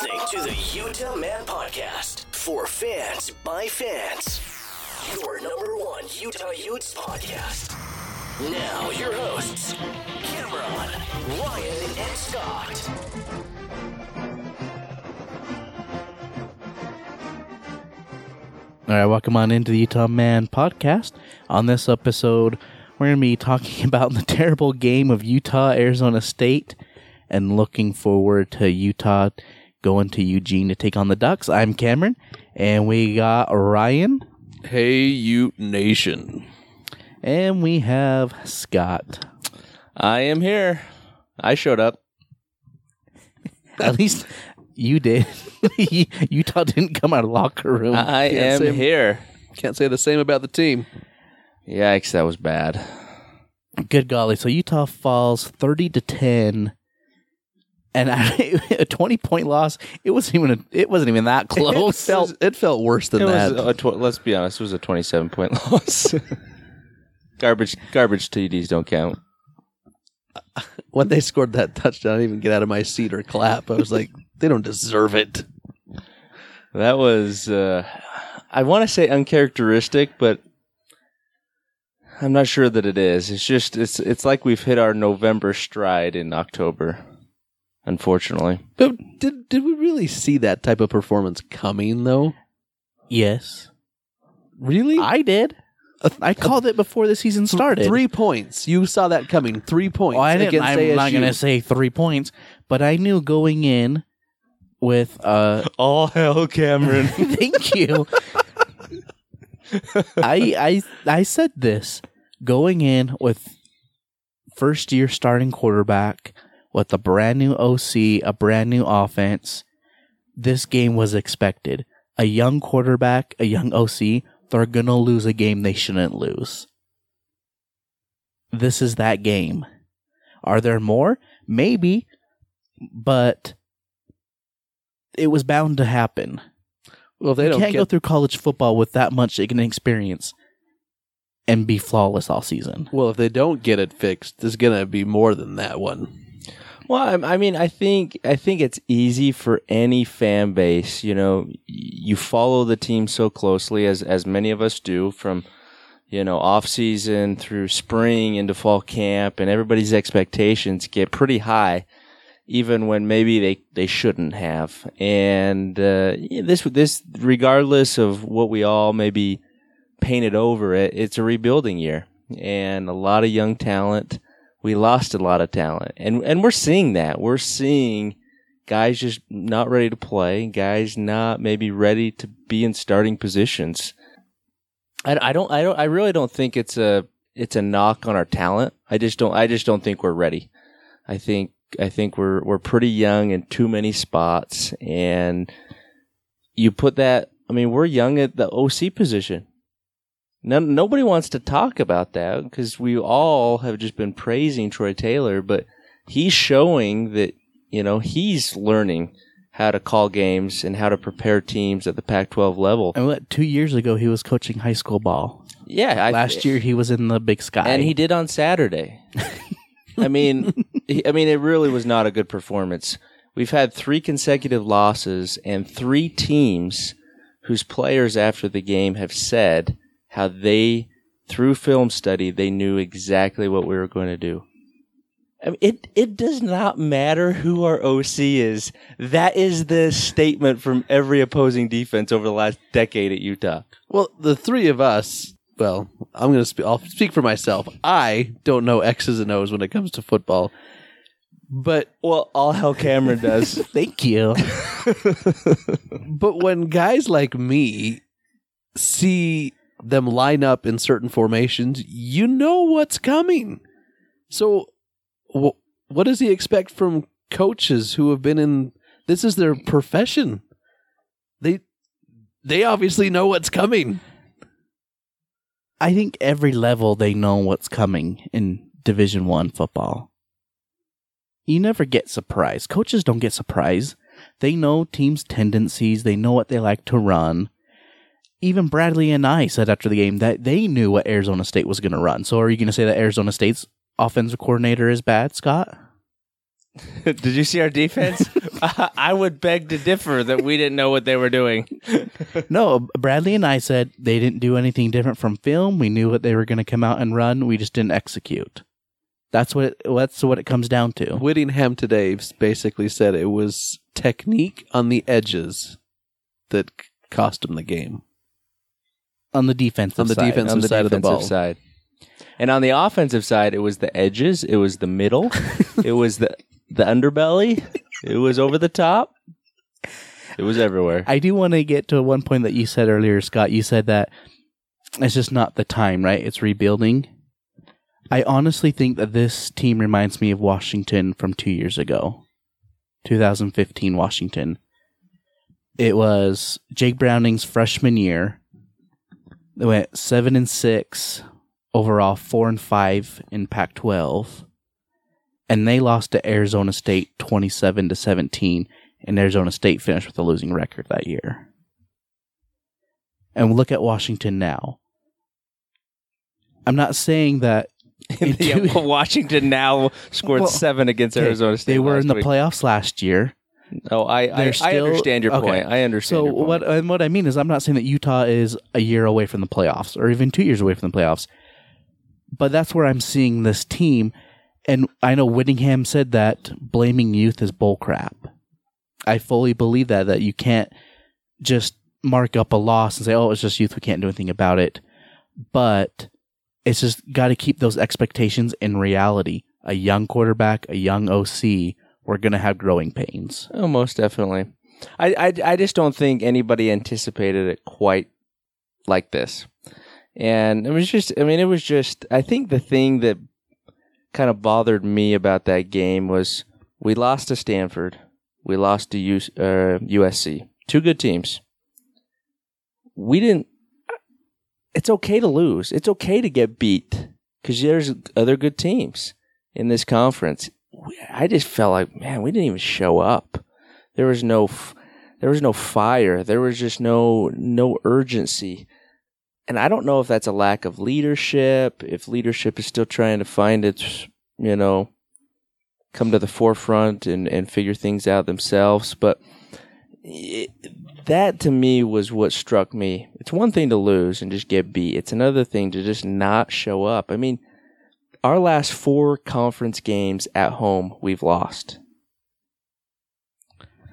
listening to the Utah Man Podcast for fans by fans. Your number one Utah Utes podcast. Now, your hosts, Cameron, Ryan, and Scott. All right, welcome on into the Utah Man podcast. On this episode, we're going to be talking about the terrible game of Utah Arizona State and looking forward to Utah going to Eugene to take on the Ducks. I'm Cameron, and we got Ryan, Hey, Ute Nation. and we have Scott. I am here. I showed up. At least you did. Utah didn't come out of locker room. I Can't am say- here. Can't say the same about the team. Yikes, that was bad. Good golly! So Utah falls thirty to ten, and I, a twenty point loss. It wasn't even. A, it wasn't even that It close. felt it felt worse than It that. was tw- let's be honest, it was a 27 point loss. garbage garbage TDs don't count. when they scored that touchdown, I didn't even get out of my seat or clap. I was like, they don't deserve it. That was uh I want to say uncharacteristic, but I'm not sure that it is. It's just it's it's like we've hit our November stride in October. Unfortunately. But did did we really see that type of performance coming though? yes, Really? I did. I called it before the season started. Three points. You saw that coming. Three points Well, I didn't, against I'm not going to say three points, but I knew going in with. uh All hell Cameron. Thank you. I I I said this going in with first year starting quarterback with a brand new OC, a brand new offense. This game was expected. A young quarterback, a young OC, they're gonna lose a game they shouldn't lose. This is that game. Are there more? Maybe, but it was bound to happen well, they you don't can't go through college football with that much experience and be flawless all season. well, if they don't get it fixed, there's gonna be more than that one. Well, I mean, I think I think it's easy for any fan base. You know, you follow the team so closely as as many of us do from you know off season through spring into fall camp, and everybody's expectations get pretty high, even when maybe they they shouldn't have. And uh, this this regardless of what we all maybe painted over it, it's a rebuilding year, and a lot of young talent we lost a lot of talent. And and we're seeing that. We're seeing guys just not ready to play guys not maybe ready to be in starting positions. I, I don't I don't I really don't think it's a it's a knock on our talent. I just don't I just don't think we're ready. I think I think we're we're pretty young in too many spots and you put that I mean we're young at the OC position no, nobody wants to talk about that because we all have just been praising Troy Taylor, but he's showing that, you know, he's learning how to call games and how to prepare teams at the Pac 12 level. And what, two years ago, he was coaching high school ball. Yeah. I, Last year, he was in the Big Sky. And he did on Saturday. I mean, he, I mean, it really was not a good performance. We've had three consecutive losses and three teams whose players after the game have said how they, through film study, they knew exactly what we were going to do. I mean, it it does not matter who our OC is. That is the statement from every opposing defense over the last decade at Utah. Well, the three of us. Well, I'm gonna. Spe- I'll speak for myself. I don't know X's and O's when it comes to football, but Well, all hell Cameron does. Thank you. but when guys like me see them line up in certain formations, you know what's coming. So, wh- what does he expect from coaches who have been in? This is their profession. They they obviously know what's coming. I think every level they know what's coming in Division One football. You never get surprised. Coaches don't get surprised. They know teams' tendencies. They know what they like to run. Even Bradlee Anae said after the game that they knew what Arizona State was going to run. So, are you going to say that Arizona State's offensive coordinator is bad, Scott? Did you see our defense? I would beg to differ that we didn't know what they were doing. No, Bradlee Anae said they didn't do anything different from film. We knew what they were going to come out and run. We just didn't execute. That's what it, that's what it comes down to. Whittingham today basically said it was technique on the edges that cost him the game. On the defensive On the side. defensive on the side of the defensive ball. side. And on the offensive side, it was the edges, it was the middle, it was the the underbelly, it was over the top. It was everywhere. I do want to get to one point that you said earlier, Scott. You said that it's just not the time, right? It's rebuilding. I honestly think that this team reminds me of Washington from two years ago, 2015 Washington. It was Jake Browning's freshman year. They went seven and six overall, four and five in Pac-12, and they lost to Arizona State 27 to 17 and Arizona State finished with a losing record that year. And look at Washington now. I'm not saying that Yeah, Washington now scored Well, seven against Arizona State. they were in the week. playoffs last year. Oh, I I, They're I understand your okay. point. I understand. So what and what I mean is I'm not saying that Utah is a year away from the playoffs or even 2 years away from the playoffs. But that's where I'm seeing this team and I know Whittingham said that blaming youth is bullcrap. I fully believe that that you can't just mark up a loss and say, "Oh, it's just youth. We can't do anything about it." But it's just got to keep those expectations in reality. A young quarterback, a young OC, we're going to have growing pains. Oh, most definitely. I, I, I just don't think anybody anticipated it quite like this. And it was just, I mean, it was just, I think the thing that kind of bothered me about that game was we lost to Stanford. We lost to uh, USC. Two good teams. We didn't, it's okay to lose. It's okay to get beat because there's other good teams in this conference. I just felt like, man, we didn't even show up. There was no, there was no fire. There was just no, no urgency. And I don't know if that's a lack of leadership, if leadership is still trying to find its, you know, come to the forefront and, and figure things out themselves. But it, that to me was what struck me. It's one thing to lose and just get beat. It's another thing to just not show up. I mean, our last four conference games at home, we've lost.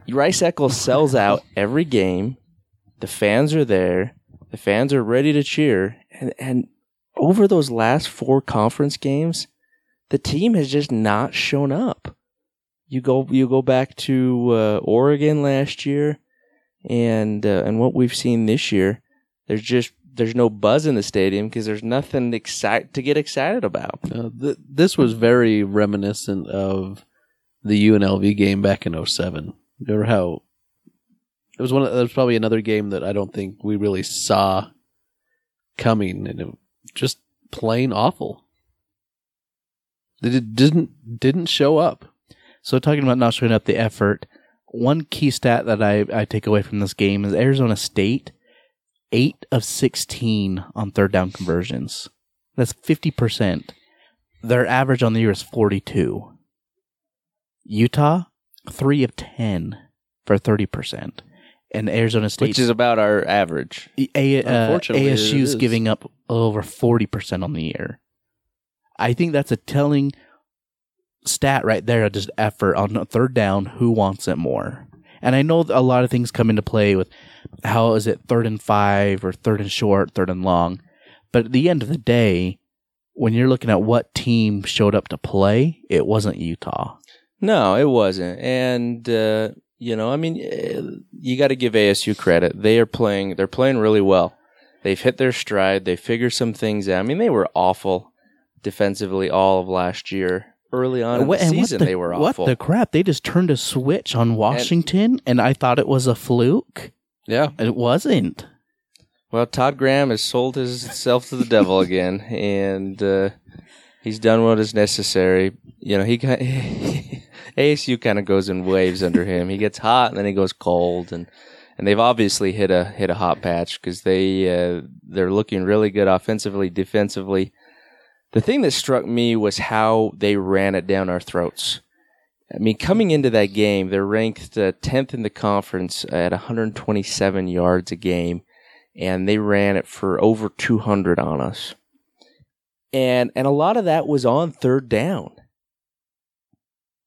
Rice Eccles sells out every game. The fans are there. The fans are ready to cheer. And, and over those last four conference games, the team has just not shown up. You go, you go back to uh, Oregon last year, and uh, and what we've seen this year. There's just there's no buzz in the stadium because there's nothing excite to get excited about. Uh, th- this was very reminiscent of the UNLV game back in 07. Remember how it was one of, it was probably another game that I don't think we really saw coming and it just plain awful. It did- didn't didn't show up. So talking about not showing up the effort, one key stat that I, I take away from this game is Arizona State, eight of sixteen on third down conversions. That's fifty percent. Their average on the year is forty two. Utah, three of ten for thirty percent. And Arizona State which is about our average. A, uh, Unfortunately, it ASU's is. giving up over 40% on the year. I think that's a telling stat right there of just effort on third down. Who wants it more? And I know a lot of things come into play with how is it third and five or third and short, third and long. But at the end of the day, when you're looking at what team showed up to play, it wasn't Utah. No, it wasn't. And uh, you know, I mean, eh, you got to give ASU credit. They are playing. They're playing really well. They've hit their stride. They figured some things out. I mean, they were awful defensively all of last year. Early on in What- the and season, the- they were awful. What the crap? They just turned a switch on Washington, and I thought it was a fluke. Yeah. It wasn't. Well, Todd Graham has sold himself to the devil again, and uh, he's done what is necessary. You know, he got, ASU kind of goes in waves under him. He gets hot and then he goes cold, and and they've obviously hit a hit a hot patch because they uh, they're looking really good offensively, defensively. The thing that struck me was how they ran it down our throats. I mean, coming into that game, they're ranked uh, 10th in the conference at 127 yards a game, and they ran it for over 200 on us. And and a lot of that was on third down,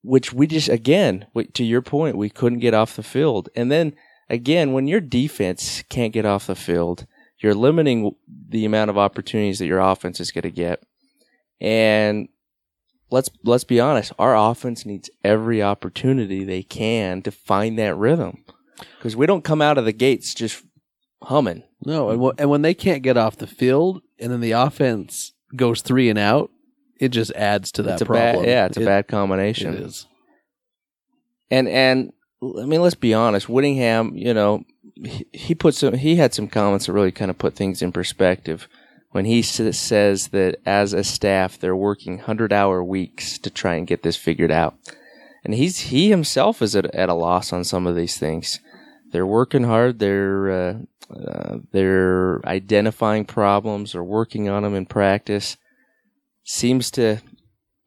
which we just again, to your point, we couldn't get off the field. And then again, when your defense can't get off the field, you're limiting the amount of opportunities that your offense is going to get. And let's let's be honest, our offense needs every opportunity they can to find that rhythm because we don't come out of the gates just humming. No, and, w- and when they can't get off the field, and then the offense goes three and out, it just adds to that it's a problem. bad, yeah, it's a It- bad combination. is. And and I mean, let's be honest. Whittingham, you know, he, he put some. He had some comments that really kind of put things in perspective when he says that as a staff they're working hundred hour weeks to try and get this figured out. And he's he himself is at, at a loss on some of these things. They're working hard. They're uh, uh, they're identifying problems or working on them in practice. Seems to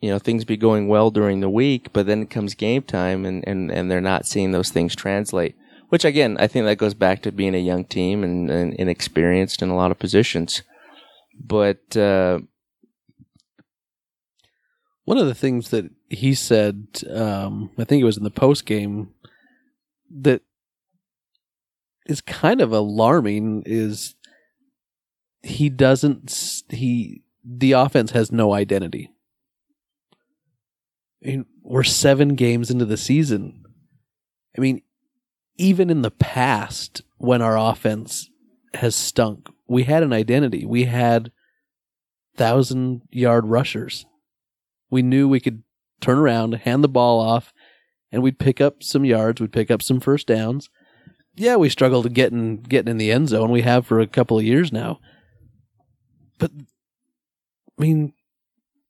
you know things be going well during the week, but then it comes game time and, and, and they're not seeing those things translate. Which again, I think that goes back to being a young team and, and inexperienced in a lot of positions. But uh, One of the things that he said, um, I think it was in the post game, that is kind of alarming is he doesn't he the offense has no identity. I mean, we're seven games into the season. I mean, even in the past, when our offense has stunk, we had an identity. We had thousand yard rushers. We knew we could turn around, hand the ball off, and we'd pick up some yards. We'd pick up some first downs. Yeah, we struggled to get in, getting in the end zone. We have for a couple of years now. But I mean,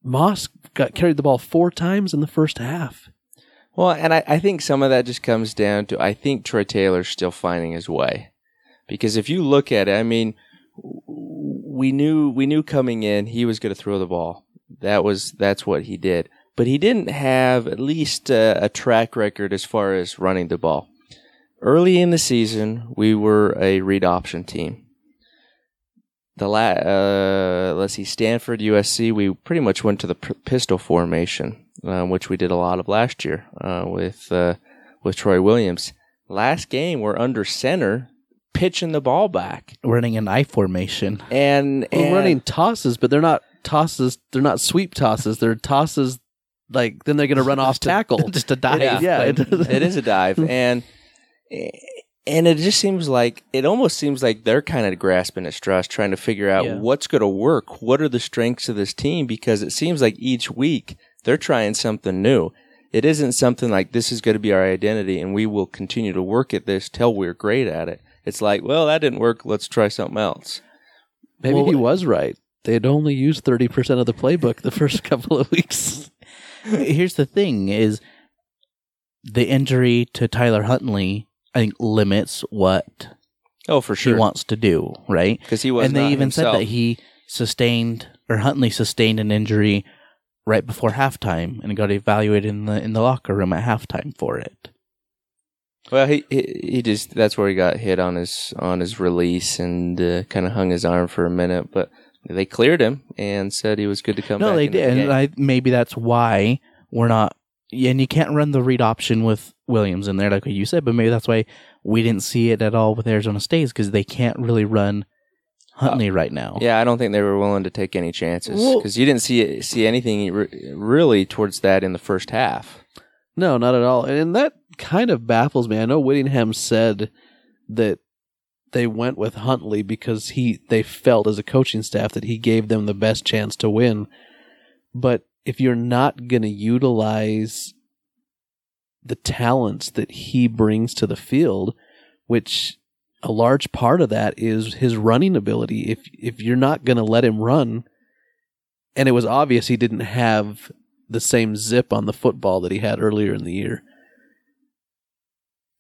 Moss got carried the ball four times in the first half. well, and I, I think some of that just comes down to I think Troy Taylor's still finding his way. Because if you look at it, I mean, we knew we knew coming in he was going to throw the ball. That was that's what he did. But he didn't have at least a, a track record as far as running the ball. Early in the season, we were a read option team. The la- uh, let's see, Stanford, USC, we pretty much went to the pistol formation, um, which we did a lot of last year uh, with uh, with Troy Williams. Last game, we're under center, pitching the ball back, running an I formation. and, We're and running tosses, but they're not tosses. They're not sweep tosses. They're tosses. Like then they're going to run off tackle. just a dive. Yeah, Yeah, it- it is a dive, and and it just seems like it almost seems like they're kind of grasping at straws, trying to figure out Yeah. what's going to work. What are the strengths of this team? Because it seems like each week they're trying something new. It isn't something like this is going to be our identity, and we will continue to work at this till we're great at it. It's like, well, that didn't work. Let's try something else. Maybe Well, he was right. They had only used thirty percent of the playbook the first couple of weeks. Here's the thing: is the injury to Tyler Huntley, I think, limits what Oh, for sure. he wants to do, right? because he was. and they not even himself. said that he sustained or Huntley sustained an injury right before halftime and got evaluated in the in the locker room at halftime for it. Well, he, he he just that's where he got hit on his on his release and uh, kind of hung his arm for a minute, but they cleared him and said he was good to come no, back. they into the did, and I, maybe that's why we're not. And you can't run the read option with Williams in there, like what you said. But maybe that's why we didn't see it at all with Arizona State, because they can't really run Huntley right now. yeah, I don't think they were willing to take any chances Well- because you didn't see see anything re- really towards that in the first half. No, not at all. And that kind of baffles me. I know Whittingham said that they went with Huntley because he they felt as a coaching staff that he gave them the best chance to win. But if you're not going to utilize the talents that he brings to the field, which a large part of that is his running ability. If if you're not going to let him run, and it was obvious he didn't have the same zip on the football that he had earlier in the year.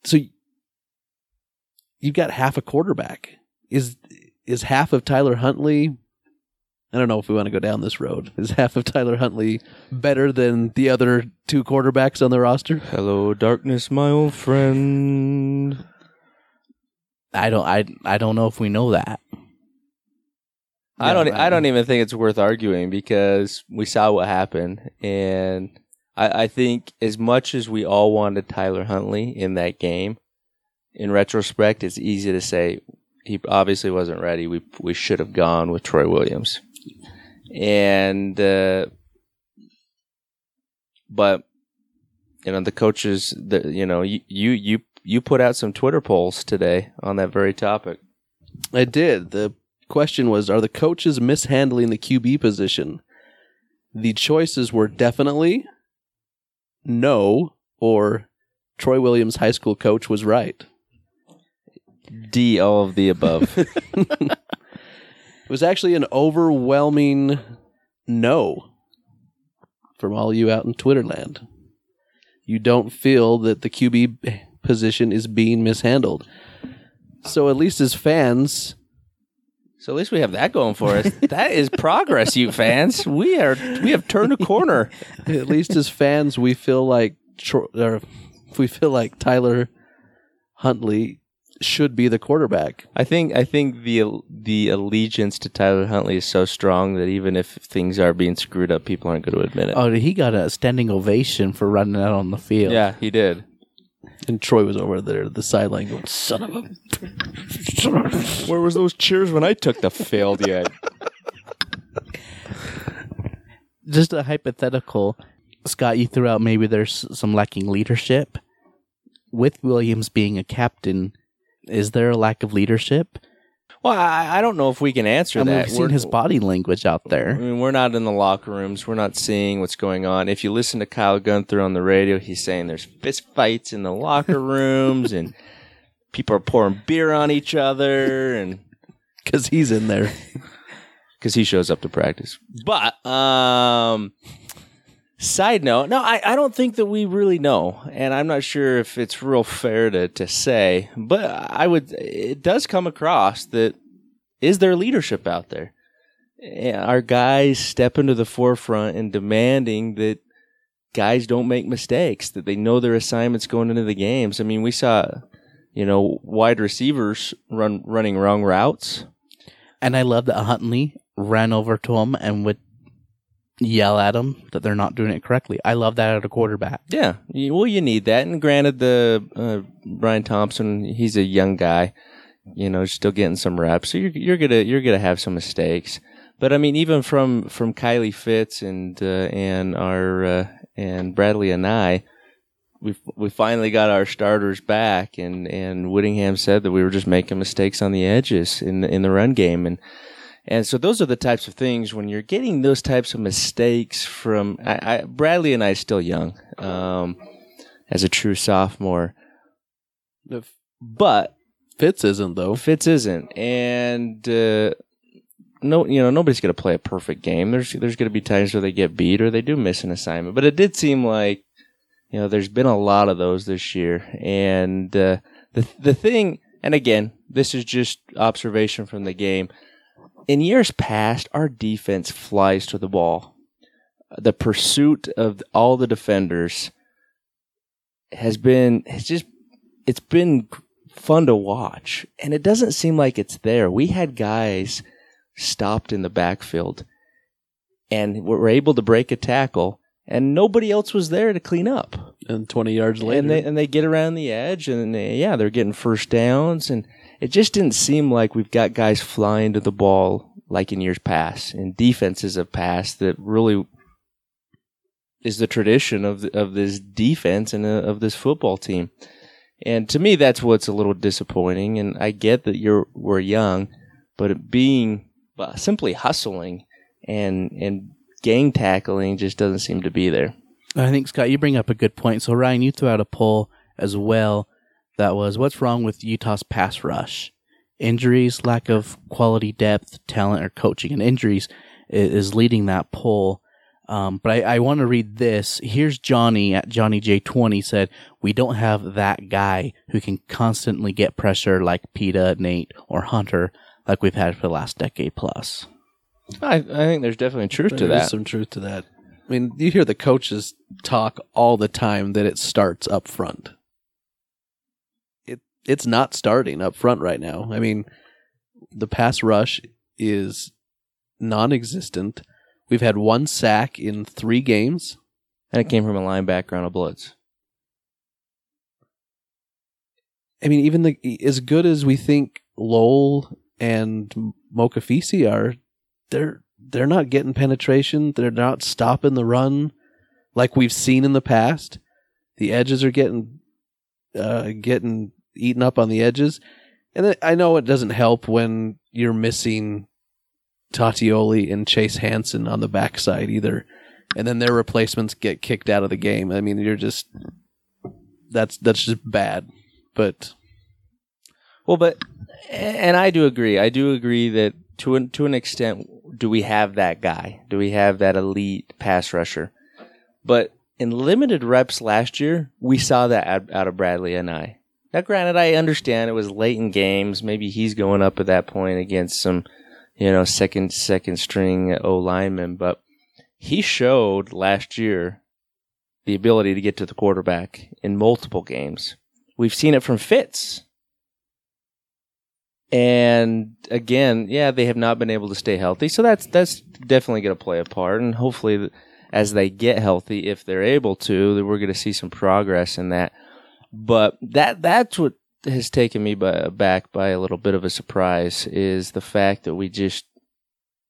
So you've got half a quarterback. Is is half of Tyler Huntley I don't know if we want to go down this road. Is half of Tyler Huntley better than the other two quarterbacks on the roster? Hello, darkness, my old friend. I don't. I. I don't know if we know that. I don't. I don't even think it's worth arguing because we saw what happened, and I, I think as much as we all wanted Tyler Huntley in that game, in retrospect, it's easy to say he obviously wasn't ready. We we should have gone with Troy Williams, and uh, but you know the coaches. The, you know you you you put out some Twitter polls today on that very topic. I did. The question was Are the coaches mishandling the QB position? The choices were definitely no or Troy Williams, high school coach, was right. D all of the above. It was actually an overwhelming no from all you out in Twitterland. You don't feel that the QB position is being mishandled. So at least as fans, So at least we have that going for us. that is progress, you fans. We are we have turned a corner. at least as fans, we feel like or we feel like Tyler Huntley should be the quarterback. I think I think the the allegiance to Tyler Huntley is so strong that even if things are being screwed up, people aren't going to admit it. Oh, he got a standing ovation for running out on the field. yeah, he did. And Troy was over there at the sideline going, "Son of a." Where was those cheers when I took the failed yet? Just a hypothetical. Scott, you threw out maybe there's some lacking leadership. With Williams being a captain, is there a lack of leadership? Well, I, I don't know if we can answer I mean, that. we've seen his body language out there. I mean, we're not in the locker rooms. We're not seeing what's going on. If you listen to Kyle Gunther on the radio, he's saying there's fist fights in the locker rooms and people are pouring beer on each other and Because he's in there. because he shows up to practice. But um, side note, no, I, I don't think that we really know, and I'm not sure if it's real fair to to say. But I would, it does come across that is there leadership out there? Are guys stepping to the forefront and demanding that guys don't make mistakes, that they know their assignments going into the games? I mean, we saw, you know, wide receivers run running wrong routes. And I love that Huntley ran over to him and would yell at them that they're not doing it correctly. I love that at a quarterback. Yeah, well, you need that. And granted, the uh, Bryan Thompson, he's a young guy, you know, still getting some reps. So you're you're gonna you're gonna have some mistakes. But I mean, even from from Kylie Fitts and uh, and our uh, and Bradlee Anae, we we finally got our starters back. And and Whittingham said that we were just making mistakes on the edges in in the run game and. And so those are the types of things when you're getting those types of mistakes from I, I, Bradlee Anae still young um, as a true sophomore, but Fitts isn't, though. Fitts isn't, and uh, no, you know nobody's going to play a perfect game. There's there's going to be times where they get beat or they do miss an assignment, but it did seem like you know there's been a lot of those this year, and uh, the the thing, and again, this is just observation from the game. In years past, our defense flies to the ball. The pursuit of all the defenders has been it's just it's been fun to watch and it doesn't seem like it's there we had guys stopped in the backfield and were able to break a tackle and nobody else was there to clean up And 20 yards later. and they and they get around the edge and they, yeah they're getting first downs and it just didn't seem like we've got guys flying to the ball like in years past and defenses have passed that really is the tradition of of this defense and uh, of this football team. And to me, that's what's a little disappointing. And I get that you're we're young, but being uh, simply hustling and and gang tackling just doesn't seem to be there. I think Scott, you bring up a good point. So Ryan, you threw out a poll as well. That was what's wrong with Utah's pass rush? Injuries, lack of quality depth, talent, or coaching. And injuries is leading that poll. Um, but I, I want to read this. Here's Johnny at Johnny J20 said, We don't have that guy who can constantly get pressure like Pita, Nate, or Hunter like we've had for the last decade plus. I, I think there's definitely truth to There is that. some truth to that. I mean, you hear the coaches talk all the time that it starts up front. It it's not starting up front right now. I mean, the pass rush is non-existent. We've had one sack in 3 games. and it came from a linebacker on a blitz. I mean, even the as good as we think Lowell and Mokofisi are, they're they're not getting penetration. They're not stopping the run like we've seen in the past. The edges are getting uh, getting eaten up on the edges, and then I know it doesn't help when you're missing Tauteoli and Chase Hansen on the backside either, and then their replacements get kicked out of the game. I mean, you're just that's that's just bad. But Well, but and I do agree. I do agree that to an, to an extent, do we have that guy? Do we have that elite pass rusher? But in limited reps last year, we saw that out, out of Bradlee Anae. Now, granted, I understand it was late in games. Maybe he's going up at that point against some, you know, second second string O linemen, but he showed last year the ability to get to the quarterback in multiple games. We've seen it from Fitts. And again, yeah, they have not been able to stay healthy. So that's that's definitely going to play a part. And hopefully, as they get healthy, if they're able to, we're going to see some progress in that. But that that's what has taken me by, back by a little bit of a surprise is the fact that we just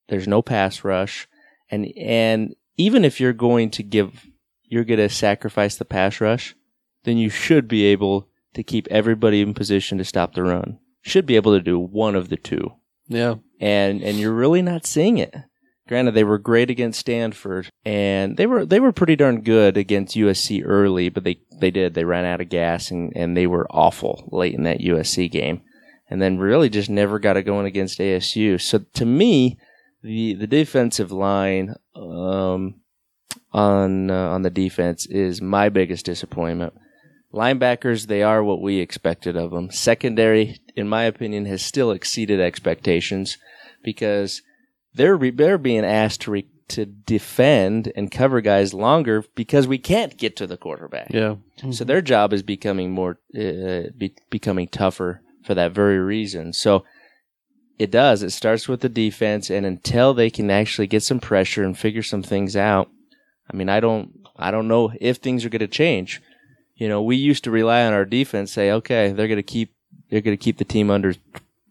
there's no pass rush, and and even if you're going to give, you're going to sacrifice the pass rush, then you should be able to keep everybody in position to stop the run. Should be able to do one of the two. yeah, And and you're really not seeing it. Granted, they were great against Stanford, and they were they were pretty darn good against USC early, but they they did they ran out of gas and and they were awful late in that USC game, and then really just never got it going against ASU. So to me, the the defensive line um, on uh, on the defense is my biggest disappointment. Linebackers, they are what we expected of them. Secondary, in my opinion, has still exceeded expectations because they're re- they're being asked to re- to defend and cover guys longer because we can't get to the quarterback. yeah. So their job is becoming more uh, be- becoming tougher for that very reason. So it does. It starts with the defense, and until they can actually get some pressure and figure some things out, I mean, I don't, I don't know if things are going to change. You know, we used to rely on our defense, say, okay, they're going to keep, they're going to keep the team under,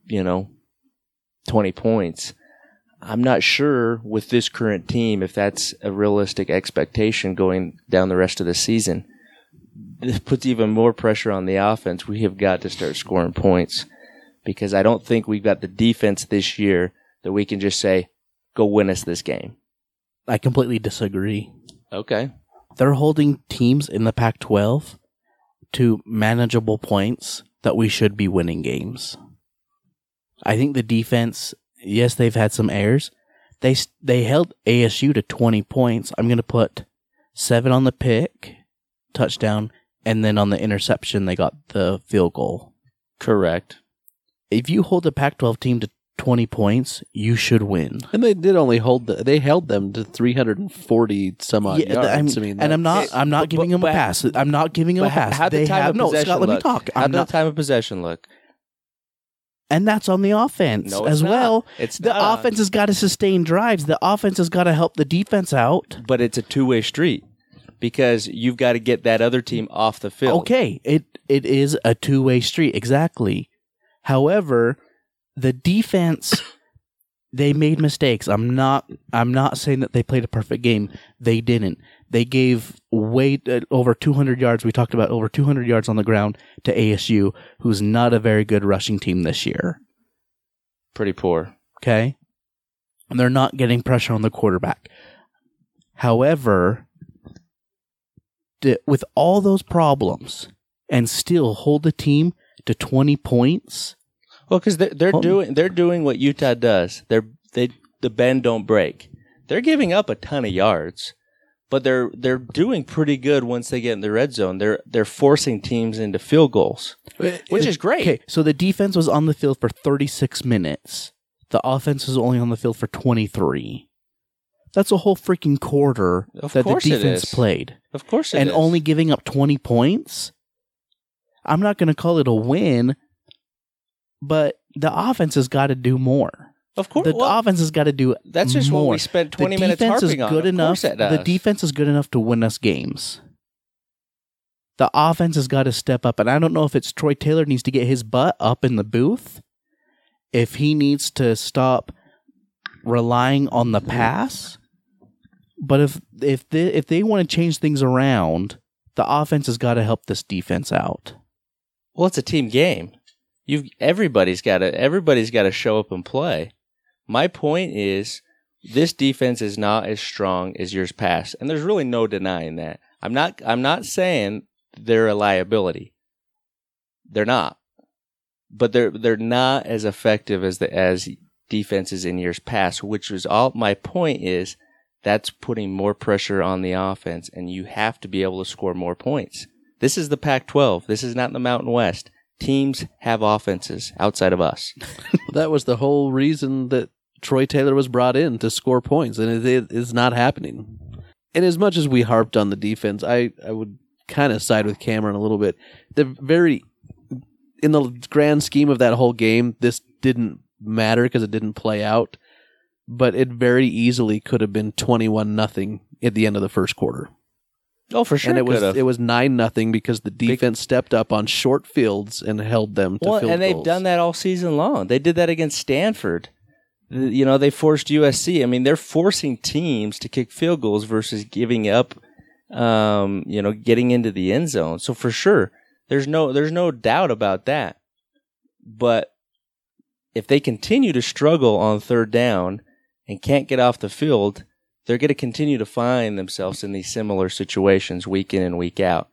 you know, twenty points. I'm not sure with this current team if that's a realistic expectation going down the rest of the season this puts even more pressure on the offense. We have got to start scoring points because I don't think we've got the defense this year that we can just say, go win us this game. I completely disagree. Okay. They're holding teams in the Pac 12 to manageable points that we should be winning games. I think the defense, yes, they've had some errors. They they held ASU to 20 points. I'm going to put 7 on the pick, touchdown, and then on the interception they got the field goal. Correct. If you hold a Pac 12 team to 20 points, you should win. And they did only hold the, they held them to 340 some odd Yeah, yards. I'm- I mean, and I'm not. I'm not but- giving them a but- pass. I'm not giving them a But how, pass. how'd the time have of no. possession Scott, let me talk. How'd I'm the not, time of possession look? And that's on the offense No, as not. well. It's the not. offense has got to sustain drives. The offense has got to help the defense out. But it's a two way street because you've got to get that other team off the field. Okay, it it is a two way street exactly. However, the defense they made mistakes. I'm not I'm not saying that they played a perfect game. They didn't. They gave way uh, over 200 yards. We talked about over 200 yards on the ground to ASU, who's not a very good rushing team this year. Pretty poor. Okay. And they're not getting pressure on the quarterback. However, d- with all those problems and still hold the team to 20 points, Well, because they're, they're doing they're doing what Utah does. They're they the bend don't break. They're giving up a ton of yards, but they're they're doing pretty good once they get in the red zone. They're they're forcing teams into field goals, which is great. okay, so the defense was on the field for 36 minutes. the offense was only on the field for 23. That's a whole freaking quarter Of that the defense played. Of course, it and is. only giving up 20 points. I'm not going to call it a win, but the offense has got to do more. Of course. The well, offense has got to do that's just what we spent The twenty minutes harping on. good Of enough. The defense is good enough to win us games. The offense has got to step up, and I don't know if it's Troy Taylor needs to get his butt up in the booth, if he needs to stop relying on the pass. But if if they if they want to change things around, the offense has got to help this defense out. Well, it's a team game. You've everybody's got to everybody's got to show up and play. My point is this defense is not as strong as years past, and there's really no denying that. I'm not I'm not saying they're a liability. They're not. But they're they're not as effective as the as defenses in years past, which was all my point is that's putting more pressure on the offense and you have to be able to score more points. This is the Pac 12. This is not the Mountain West. Teams have offenses outside of us. That was the whole reason that Troy Taylor was brought in to score points, and it, is not happening. And as much as we harped on the defense, I, I would kind of side with Cameron a little bit. The very in the grand scheme of that whole game, this didn't matter because it didn't play out. But it very easily could have been twenty-one nothing at the end of the first quarter, Oh, for sure. and it was could've. it was nine nothing because the defense stepped up on short fields and held them to well, field and they've goals. done that all season long. They did that against Stanford. You know, they forced USC. I mean, they're forcing teams to kick field goals versus giving up. Um, you know, getting into the end zone. So for sure, there's no there's no doubt about that. But if they continue to struggle on third down and can't get off the field, they're going to continue to find themselves in these similar situations week in and week out.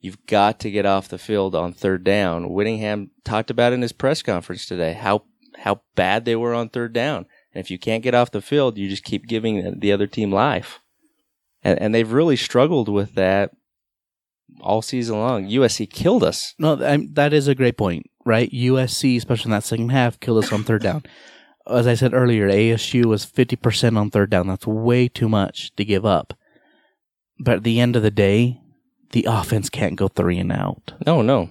You've got to get off the field on third down. Whittingham talked about in his press conference today how how bad they were on third down. And if you can't get off the field, you just keep giving the other team life. And, and they've really struggled with that all season long. USC killed us. No, that is a great point, right? USC, especially in that second half, killed us on third down. As I said earlier, ASU was 50% on third down. That's way too much to give up. But at the end of the day, the offense can't go three and out. No, no.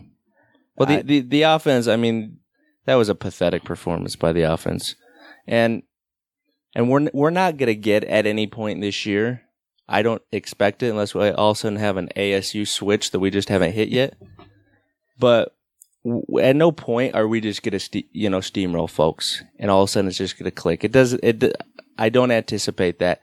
Well, the, I- the, the offense, I mean, that was a pathetic performance by the offense. And and we're we're not going to get at any point this year. I don't expect it unless we all of a sudden have an ASU switch that we just haven't hit yet. But at no point are we just ste- you know steamroll folks and all of a sudden it's just to click. It does it I don't anticipate that.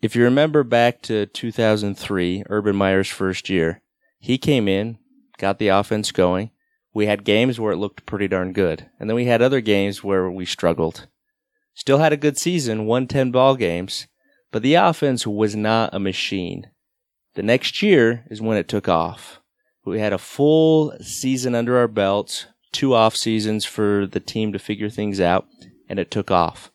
If you remember back to 2003, Urban Meyer's first year, he came in, got the offense going. We had games where it looked pretty darn good. And then we had other games where we struggled. Still had a good season, won 10 ball games, but the offense was not a machine. The next year is when it took off. We had a full season under our belts, two off seasons for the team to figure things out, and it took off.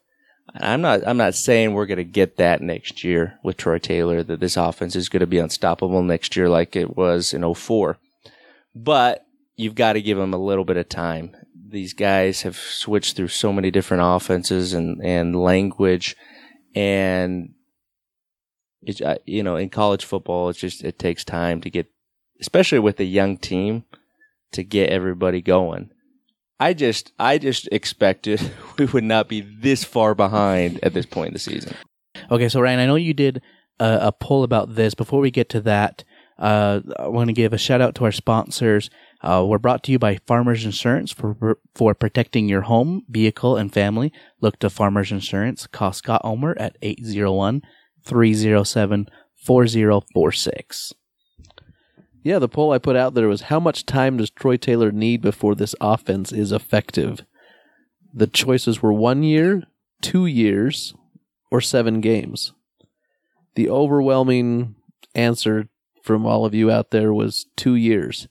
I'm not I'm not saying we're going to get that next year with Troy Taylor that this offense is going to be unstoppable next year like it was in 04. But you've got to give them a little bit of time. These guys have switched through so many different offenses and and language and it's uh, you know in college football it's just it takes time to get especially with a young team to get everybody going. I just I just expected we would not be this far behind at this point in the season. Okay, so Ryan, I know you did a, a poll about this. Before we get to that, uh, I want to give a shout out to our sponsors. Uh, we're brought to you by Farmers Insurance for for protecting your home, vehicle, and family. Look to Farmers Insurance. Call Scott Omer at 801 307 4046. Yeah, the poll I put out there was how much time does Troy Taylor need before this offense is effective? The choices were one year, two years, or seven games. The overwhelming answer from all of you out there was two years.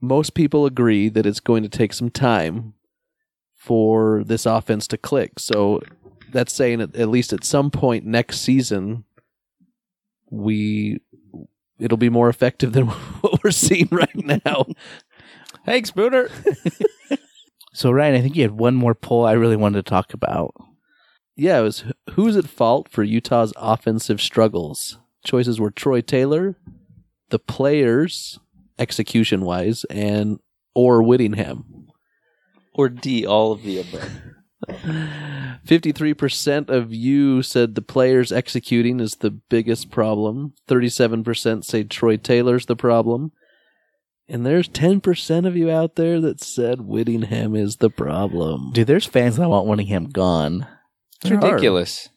Most people agree that it's going to take some time for this offense to click. So that's saying at, at least at some point next season, we it'll be more effective than what we're seeing right now. Thanks, Booter. So Ryan, I think you had one more poll I really wanted to talk about. Yeah, it was who's at fault for Utah's offensive struggles? Choices were Troy Taylor, the players, execution wise, and or Whittingham. Or D, all of the above. 53% of you said the players executing is the biggest problem. 37% say Troy Taylor's the problem. And there's 10% of you out there that said Whittingham is the problem. Dude, there's fans that want Whittingham gone. It's There are. ridiculous.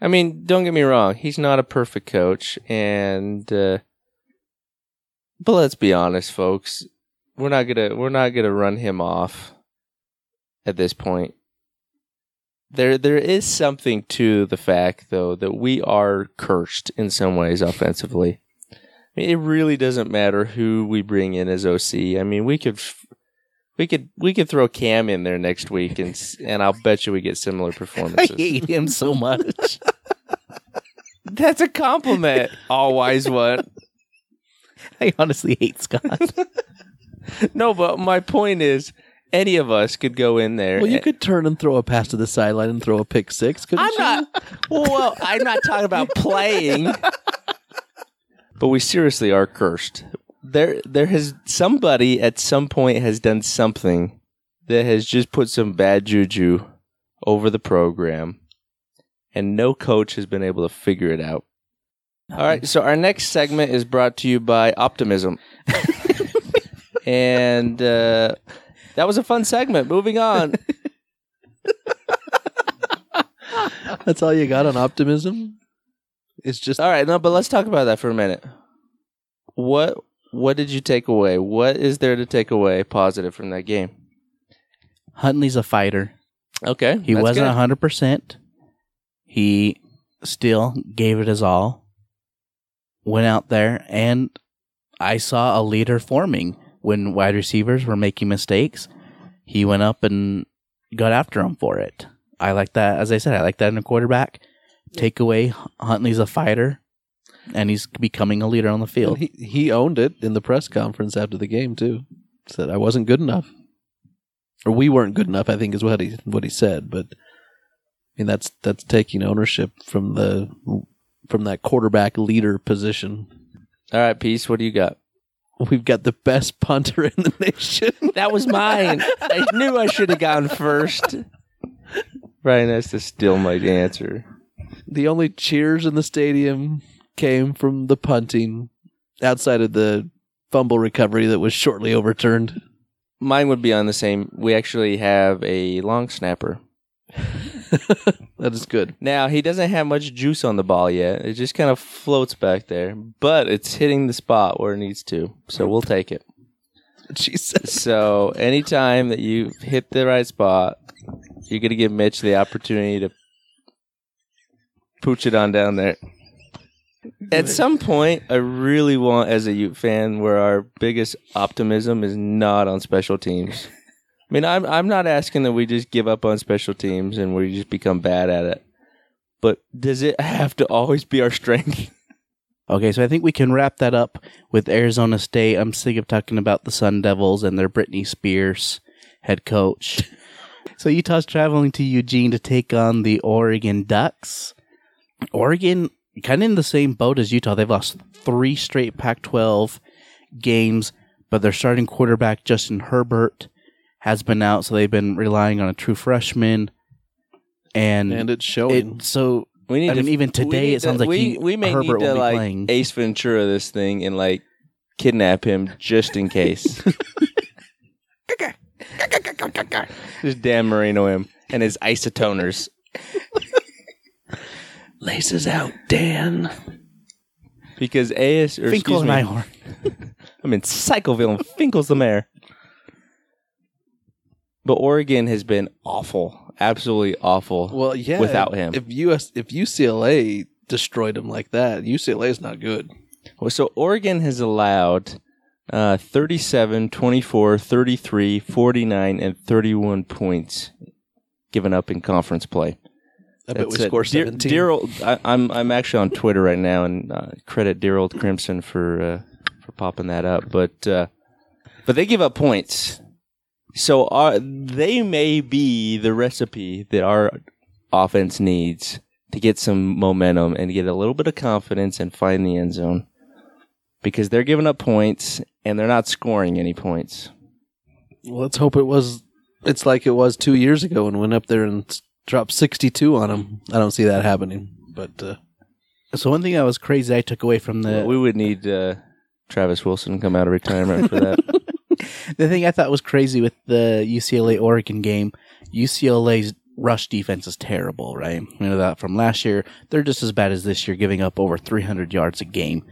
I mean, don't get me wrong. He's not a perfect coach, and uh, but let's be honest, folks. We're not gonna we're not gonna run him off at this point. There there is something to the fact though that we are cursed in some ways offensively. I mean, it really doesn't matter who we bring in as OC. I mean, we could we could we could throw Cam in there next week and and I'll bet you we get similar performances. I hate him so much. That's a compliment, all wise one. I honestly hate Scott. No, but my point is, any of us could go in there. Well, you and- could turn and throw a pass to the sideline and throw a pick six. Couldn't I'm you? not. Well, I'm not talking about playing. But we seriously are cursed. There, there has somebody at some point has done something that has just put some bad juju over the program, and no coach has been able to figure it out. All right, so our next segment is brought to you by Optimism, and uh, that was a fun segment. Moving on. That's all you got on optimism? It's just All right, no, but let's talk about that for a minute. What what did you take away? What is there to take away positive from that game? Huntley's a fighter. Okay, He that's wasn't a hundred percent. He still gave it his all. Went out there and I saw a leader forming when wide receivers were making mistakes. He went up and got after him for it. I like that. As I said, I like that in a quarterback. Take away Huntley's a fighter, and he's becoming a leader on the and field. he he owned it in the press conference after the game too. Said I wasn't good enough. Or we weren't good enough, I think is what he what he said, but I mean that's that's taking ownership from the from that quarterback leader position. All right, peace. What do you got? We've got the best punter in the nation. That was mine. I knew I should have gone first. Ryan has to steal my answer. the only cheers in the stadium came from the punting outside of the fumble recovery that was shortly overturned. Mine would be on the same. We actually have a long snapper. That is good. Now he doesn't have much juice on the ball yet. It just kind of floats back there, but it's hitting the spot where it needs to. So we'll take it. Jesus. So anytime that you hit the right spot, you're gonna give Mitch the opportunity to pooch it on down there. At some point, I really want, as a Ute fan, where our biggest optimism is not on special teams. I mean, I'm I'm not asking that we just give up on special teams and we just become bad at it. But does it have to always be our strength? Okay, so I think we can wrap that up with Arizona State. I'm sick of talking about the Sun Devils and their Britney Spears head coach. so Utah's traveling to Eugene to take on the Oregon Ducks. Oregon, kind of in the same boat as Utah. They've lost three straight Pac 12 games, but their starting quarterback, Justin Herbert, has been out, so they've been relying on a true freshman. And, And it's showing. it, so We need. I to, mean, even today, it sounds like we, he- we may Herbert need to like playing. Ace Ventura this thing and like kidnap him just in case. just Dan Marino him and his isotoners. Laces out, Dan. Because AS or Finkle excuse and me, Einhorn. I'm in Psychoville and Finkle's the mayor. But Oregon has been awful, absolutely awful. Well, yeah. Without him. if US if UCLA destroyed him like that, UCLA is not good. Well, so Oregon has allowed uh, 37, 24, 33, 49, and 31 points given up in conference play. I bet we That's it. score Dear, seventeen. dear old, I, I'm I'm actually on Twitter right now, and uh, credit dear old Crimson for uh, for popping that up. But uh, but they give up points. So our, they may be the recipe that our offense needs to get some momentum and get a little bit of confidence and find the end zone because they're giving up points and they're not scoring any points. Well, let's hope it was. It's like it was two years ago when we went up there and dropped sixty-two on them. I don't see that happening. But uh, So one thing that was crazy I took away from the we would need uh, Travis Wilson to come out of retirement for that. the thing I thought was crazy with the UCLA Oregon game, UCLA's rush defense is terrible, right? You know that from last year. They're just as bad as this year, giving up over 300 yards a game.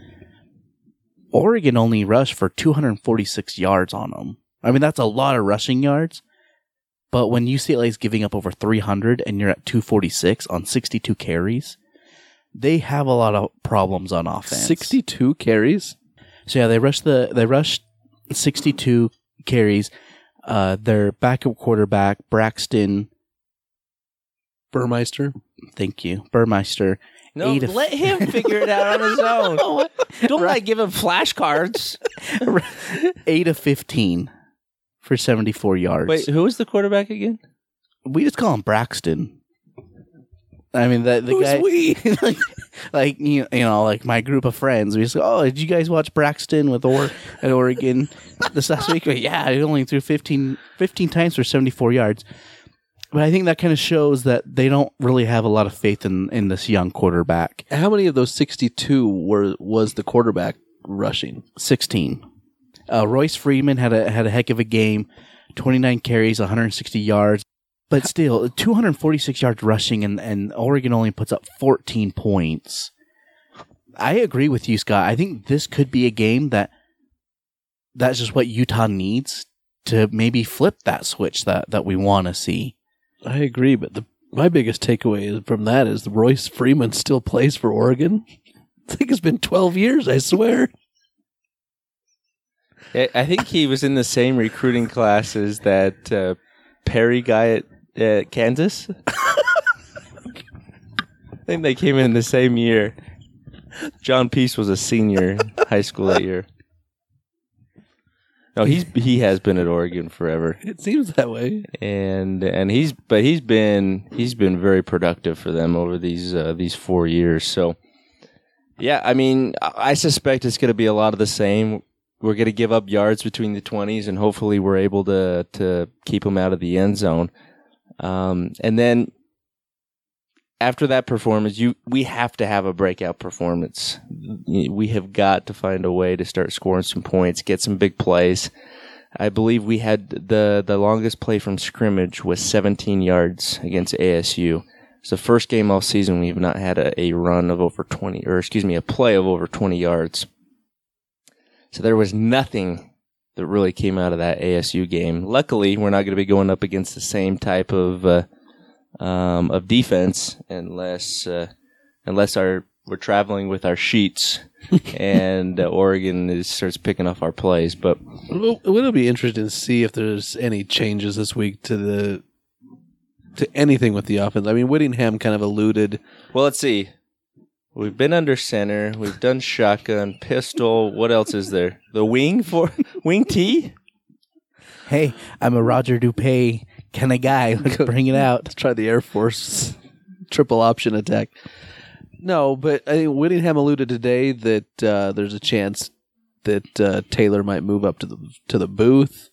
Oregon only rushed for 246 yards on them. I mean, that's a lot of rushing yards. But when UCLA is giving up over 300 and you're at 246 on 62 carries, they have a lot of problems on offense. sixty-two carries. So yeah, they rushed the they rushed 62 carries. Uh, their backup quarterback Braxton, Burmeister. thank you, Burmeister. No, Eight of- let him figure it out on his own. Don't like give him flashcards. eight of 15 for 74 yards. Wait, who was the quarterback again? we just call him Braxton. I mean, the, the Who's guy, we? like, you, you know, like my group of friends. We just go, oh, did you guys watch Braxton with or at Oregon this last week? But yeah, he only threw 15, 15 times for seventy four yards. But I think that kind of shows that they don't really have a lot of faith in in this young quarterback. How many of those sixty-two were was the quarterback rushing? Sixteen. Uh, Royce Freeman had a had a heck of a game, twenty nine carries, one hundred sixty yards. But still, 246 yards rushing, and, and Oregon only puts up 14 points. I agree with you, Scott. I think this could be a game that that's just what Utah needs to maybe flip that switch that, that we want to see. I agree, but the my biggest takeaway from that is Royce Freeman still plays for Oregon. I think it's been twelve years. I swear. I I think he was in the same recruiting class as that uh, Perry guy at, at Kansas. I think they came in the same year. John Peace was a senior in high school that year. No, he's he has been at Oregon forever, It seems that way. and and he's but he's been he's been very productive for them over these uh, these four years. So, yeah, I mean, I I suspect it's going to be a lot of the same. We're going to give up yards between the twenties, and hopefully, we're able to to keep them out of the end zone. Um, and then after that performance, you we have to have a breakout performance. We have got to find a way to start scoring some points, get some big plays. I believe we had the the longest play from scrimmage was 17 yards against ASU. It's the first game all season we've not had a, a run of over 20, or excuse me, a play of over 20 yards. So there was nothing that really came out of that ASU game. Luckily, we're not going to be going up against the same type of uh, um, of defense unless uh, unless our we're traveling with our sheets and uh, Oregon is, starts picking off our plays. But Well, it'll be interesting to see if there's any changes this week to the to anything with the offense. I mean, Whittingham kind of alluded. well, let's see. We've been under center. We've done shotgun, pistol. What else is there? The wing for wing T. Hey, I'm a Roger Dupay kind of guy. Let's bring it out. Let's try the Air Force triple option attack. No, but I think Whittingham alluded today that uh, there's a chance that uh, Taylor might move up to the to the booth.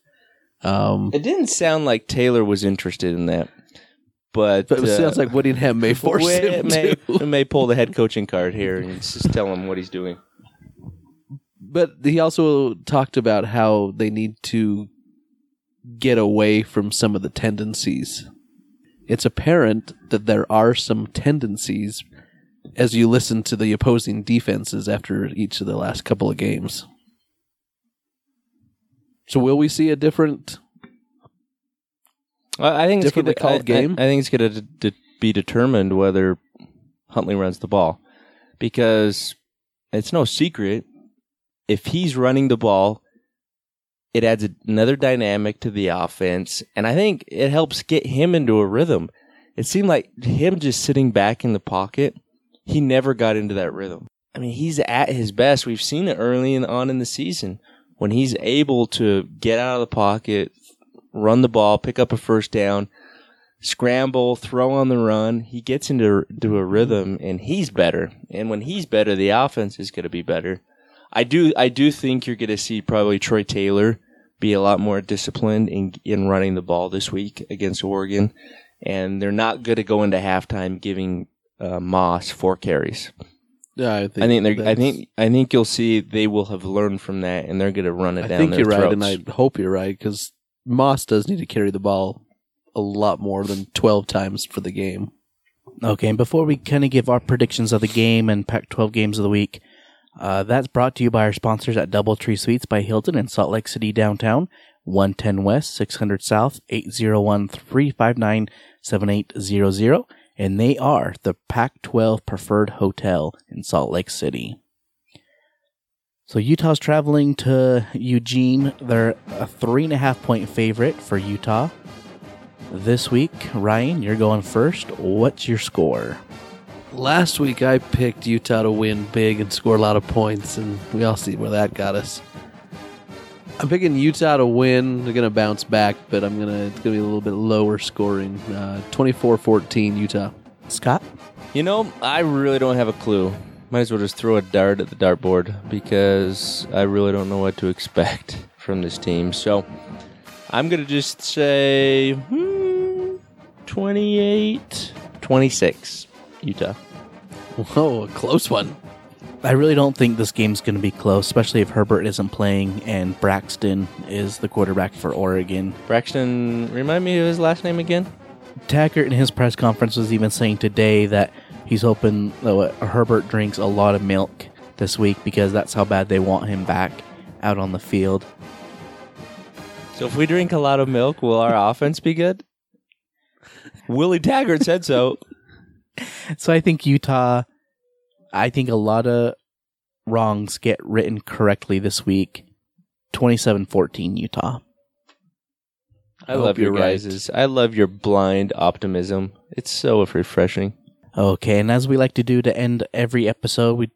Um, It didn't sound like Taylor was interested in that, but, but it uh, sounds like Whittingham may force we him may, to. we may pull the head coaching card here and just tell him what he's doing. But he also talked about how they need to get away from some of the tendencies. It's apparent that there are some tendencies as you listen to the opposing defenses after each of the last couple of games. So will we see a different I think it's gonna, called I- game? I, I think it's going to d- be determined whether Huntley runs the ball because it's no secret if he's running the ball, it adds another dynamic to the offense, and I think it helps get him into a rhythm. It seemed like him just sitting back in the pocket, he never got into that rhythm. I mean, he's at his best. We've seen it early on in the season when he's able to get out of the pocket, run the ball, pick up a first down, scramble, throw on the run. He gets into, into a rhythm and he's better. And when he's better, the offense is going to be better. I do I do think you're going to see probably Troy Taylor be a lot more disciplined in in running the ball this week against Oregon, and they're not going to go into halftime giving uh, Moss four carries. Yeah, I think I think they're, I think I think you'll see they will have learned from that, and they're going to run it I down. I think their you're right, and. I hope you're right because Moss does need to carry the ball a lot more than 12 times for the game. Okay, and before we kind of give our predictions of the game and Pac 12 games of the week, uh, that's brought to you by our sponsors at Doubletree Suites by Hilton in Salt Lake City downtown, 110 West, 600 South, 801 359 7800. And they are the Pac 12 preferred hotel in Salt Lake City. So Utah's traveling to Eugene. They're a three and a half point favorite for Utah. This week, Ryan, you're going first. What's your score? Last week I picked Utah to win big and score a lot of points, and we all see where that got us. I'm picking Utah to win. They're gonna bounce back, but I'm gonna it's gonna be a little bit lower scoring. Uh, 24-14 Utah. Scott? You know, I really don't have a clue. Might as well just throw a dart at the dartboard because I really don't know what to expect from this team. So I'm going to just say hmm, 28 26 Utah. Whoa, a close one. I really don't think this game's going to be close, especially if Herbert isn't playing and Braxton is the quarterback for Oregon. Braxton, remind me of his last name again? Taggart in his press conference was even saying today that he's hoping that Herbert drinks a lot of milk this week because that's how bad they want him back out on the field. So if we drink a lot of milk, will our offense be good? Willie Taggart said so. So I think Utah, I think a lot of wrongs get written correctly this week. 27 14 Utah. I, I love your you're right. I love your blind optimism. It's so refreshing. Okay, and as we like to do to end every episode, we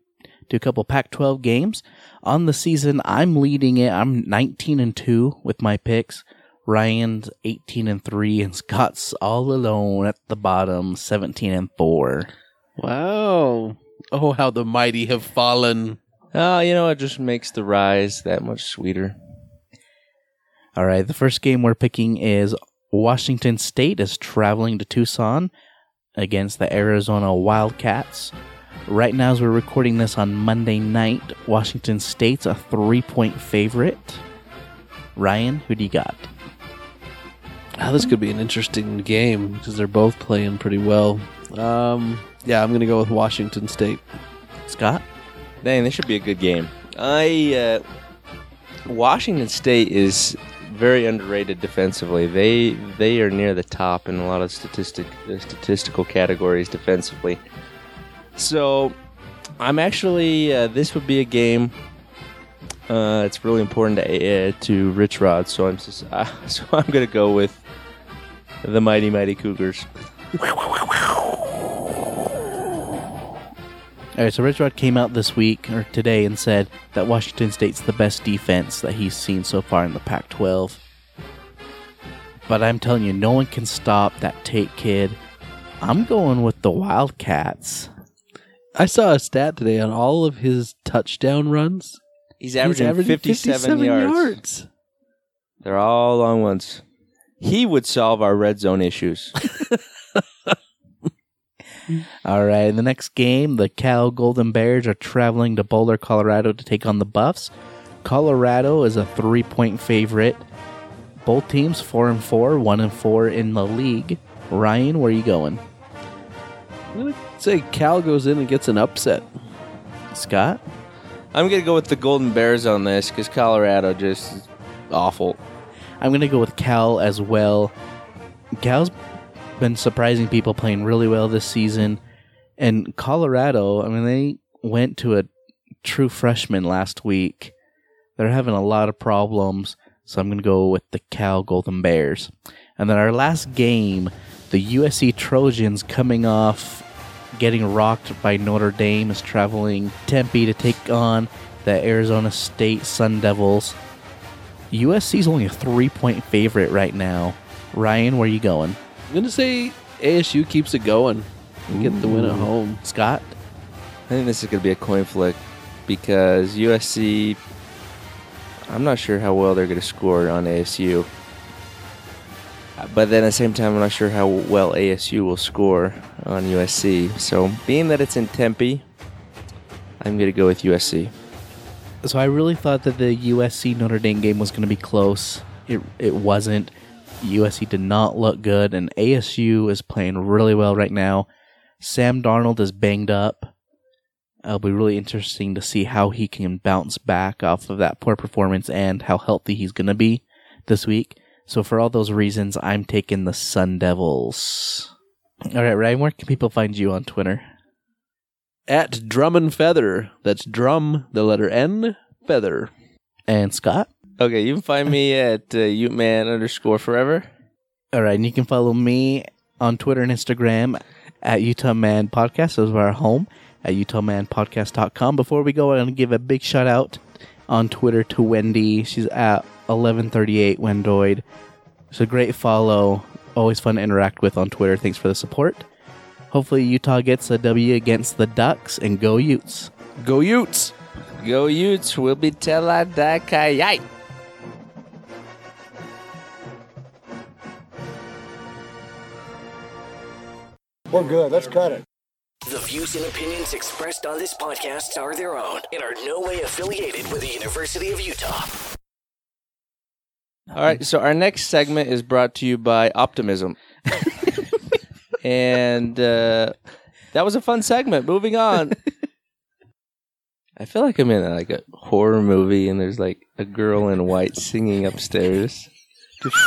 do a couple Pac 12 games. On the season, I'm leading it. I'm 19 and 2 with my picks. Ryan's 18 and 3, and Scott's all alone at the bottom, 17 and 4. Wow. Oh, how the mighty have fallen. Oh, you know, it just makes the rise that much sweeter. All right, the first game we're picking is Washington State is traveling to Tucson against the Arizona Wildcats. Right now, as we're recording this on Monday night, Washington State's a three point favorite. Ryan, who do you got? Oh, this could be an interesting game because they're both playing pretty well. Um, yeah, I'm going to go with Washington State. Scott? Dang, this should be a good game. I uh, Washington State is very underrated defensively. They they are near the top in a lot of statistic uh, statistical categories defensively. So I'm actually uh, this would be a game. Uh, it's really important to uh, to Rich Rod, so I'm just, uh, so I'm gonna go with the mighty mighty Cougars. All right, so Rich Rod came out this week or today and said that Washington State's the best defense that he's seen so far in the Pac 12. But I'm telling you, no one can stop that Tate kid. I'm going with the Wildcats. I saw a stat today on all of his touchdown runs. He's averaging, 57, yards. They're all long ones. He would solve our red zone issues. All right, in the next game, the Cal Golden Bears are traveling to Boulder, Colorado to take on the Buffs. Colorado is a three point favorite. Both teams four and four, one and four in the league. Ryan, where are you going? I'm going to say Cal goes in and gets an upset. Scott? I'm to go with the Golden Bears on this because Colorado just is awful. I'm to go with Cal as well. Cal's been surprising people playing really well this season. And Colorado, I mean, they went to a true freshman last week. They're having a lot of problems. So I'm to go with the Cal Golden Bears. And then our last game, the USC Trojans coming off getting rocked by Notre Dame is traveling Tempe to take on the Arizona State Sun Devils. USC is only a three point favorite right now. Ryan, where are you going? I'm going to say ASU keeps it going and get the win at home. Scott? I think this is going to be a coin flick because USC. I'm not sure how well they're going to score on ASU. But then at the same time, I'm not sure how well ASU will score on USC. So, being that it's in Tempe, I'm going to go with USC. So I really thought that the USC Notre Dame game was going to be close. It it wasn't. USC did not look good, and ASU is playing really well right now. Sam Darnold is banged up. It'll be really interesting to see how he can bounce back off of that poor performance and how healthy he's going to be this week. So for all those reasons, I'm taking the Sun Devils. All right, Ryan, where can people find you on Twitter? At Drum and Feather. That's drum, the letter N, feather. And Scott? Okay, you can find me at uh, Uteman underscore forever. All right, and you can follow me on Twitter and Instagram at Utah Man Podcast. Those are our home at UtahManPodcast.com. Before we go, I want to give a big shout out on Twitter to Wendy. She's at 1138 Wendoid. It's a great follow. Always fun to interact with on Twitter. Thanks for the support. Hopefully, Utah gets a W against the Ducks and go Utes. Go Utes! Go Utes, we'll be teladakayai. We're good. Let's cut it. The views and opinions expressed on this podcast are their own and are no way affiliated with the University of Utah. All right, so our next segment is brought to you by Optimism. and uh, that was a fun segment. Moving on. I feel like I'm in like a horror movie and there's like a girl in white singing upstairs. Just,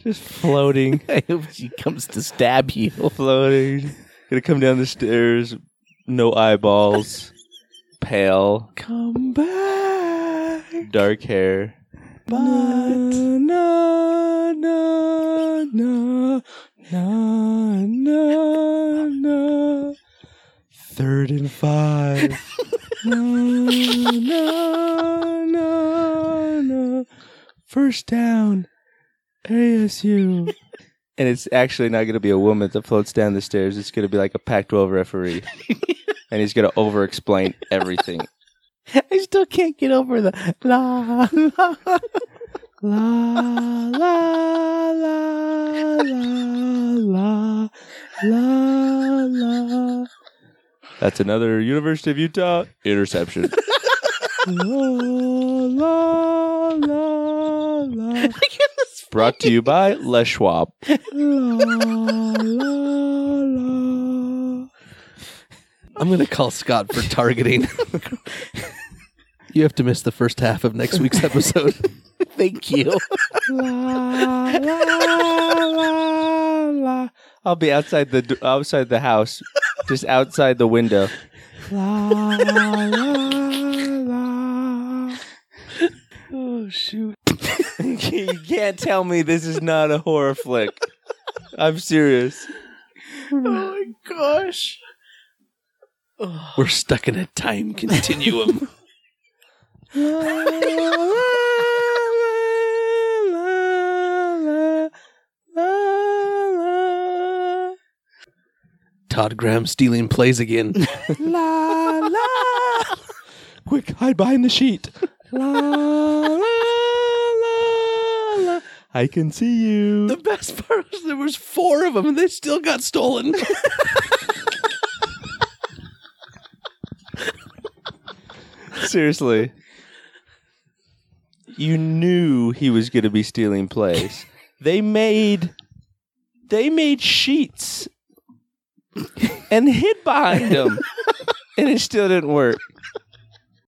just floating, I hope she comes to stab you. floating. Gonna come down the stairs, no eyeballs, pale, Come back. dark hair. But na, na, na, na, na, na. Third and five. na, na, na, na. First down. ASU. And it's actually not going to be a woman that floats down the stairs. It's going to be like a Pac 12 referee. and he's going to over explain everything. I still can't get over the la la la la la la la la. That's another University of Utah interception. la, la, la, la. Brought to you by Les Schwab. I'm going to call Scott for targeting. you have to miss the first half of next week's episode. Thank you. la, la, la, la. I'll be outside the outside the house, just outside the window. La, la, la. Oh shoot! you can't tell me this is not a horror flick. I'm serious. oh my gosh. We're stuck in a time continuum. Todd Graham stealing plays again. la la. Quick, hide behind the sheet. La la la la. I can see you. the best part was there was four of them and they still got stolen. Seriously. You knew he was going to be stealing plays. they made they made sheets and hid behind him. and it still didn't work.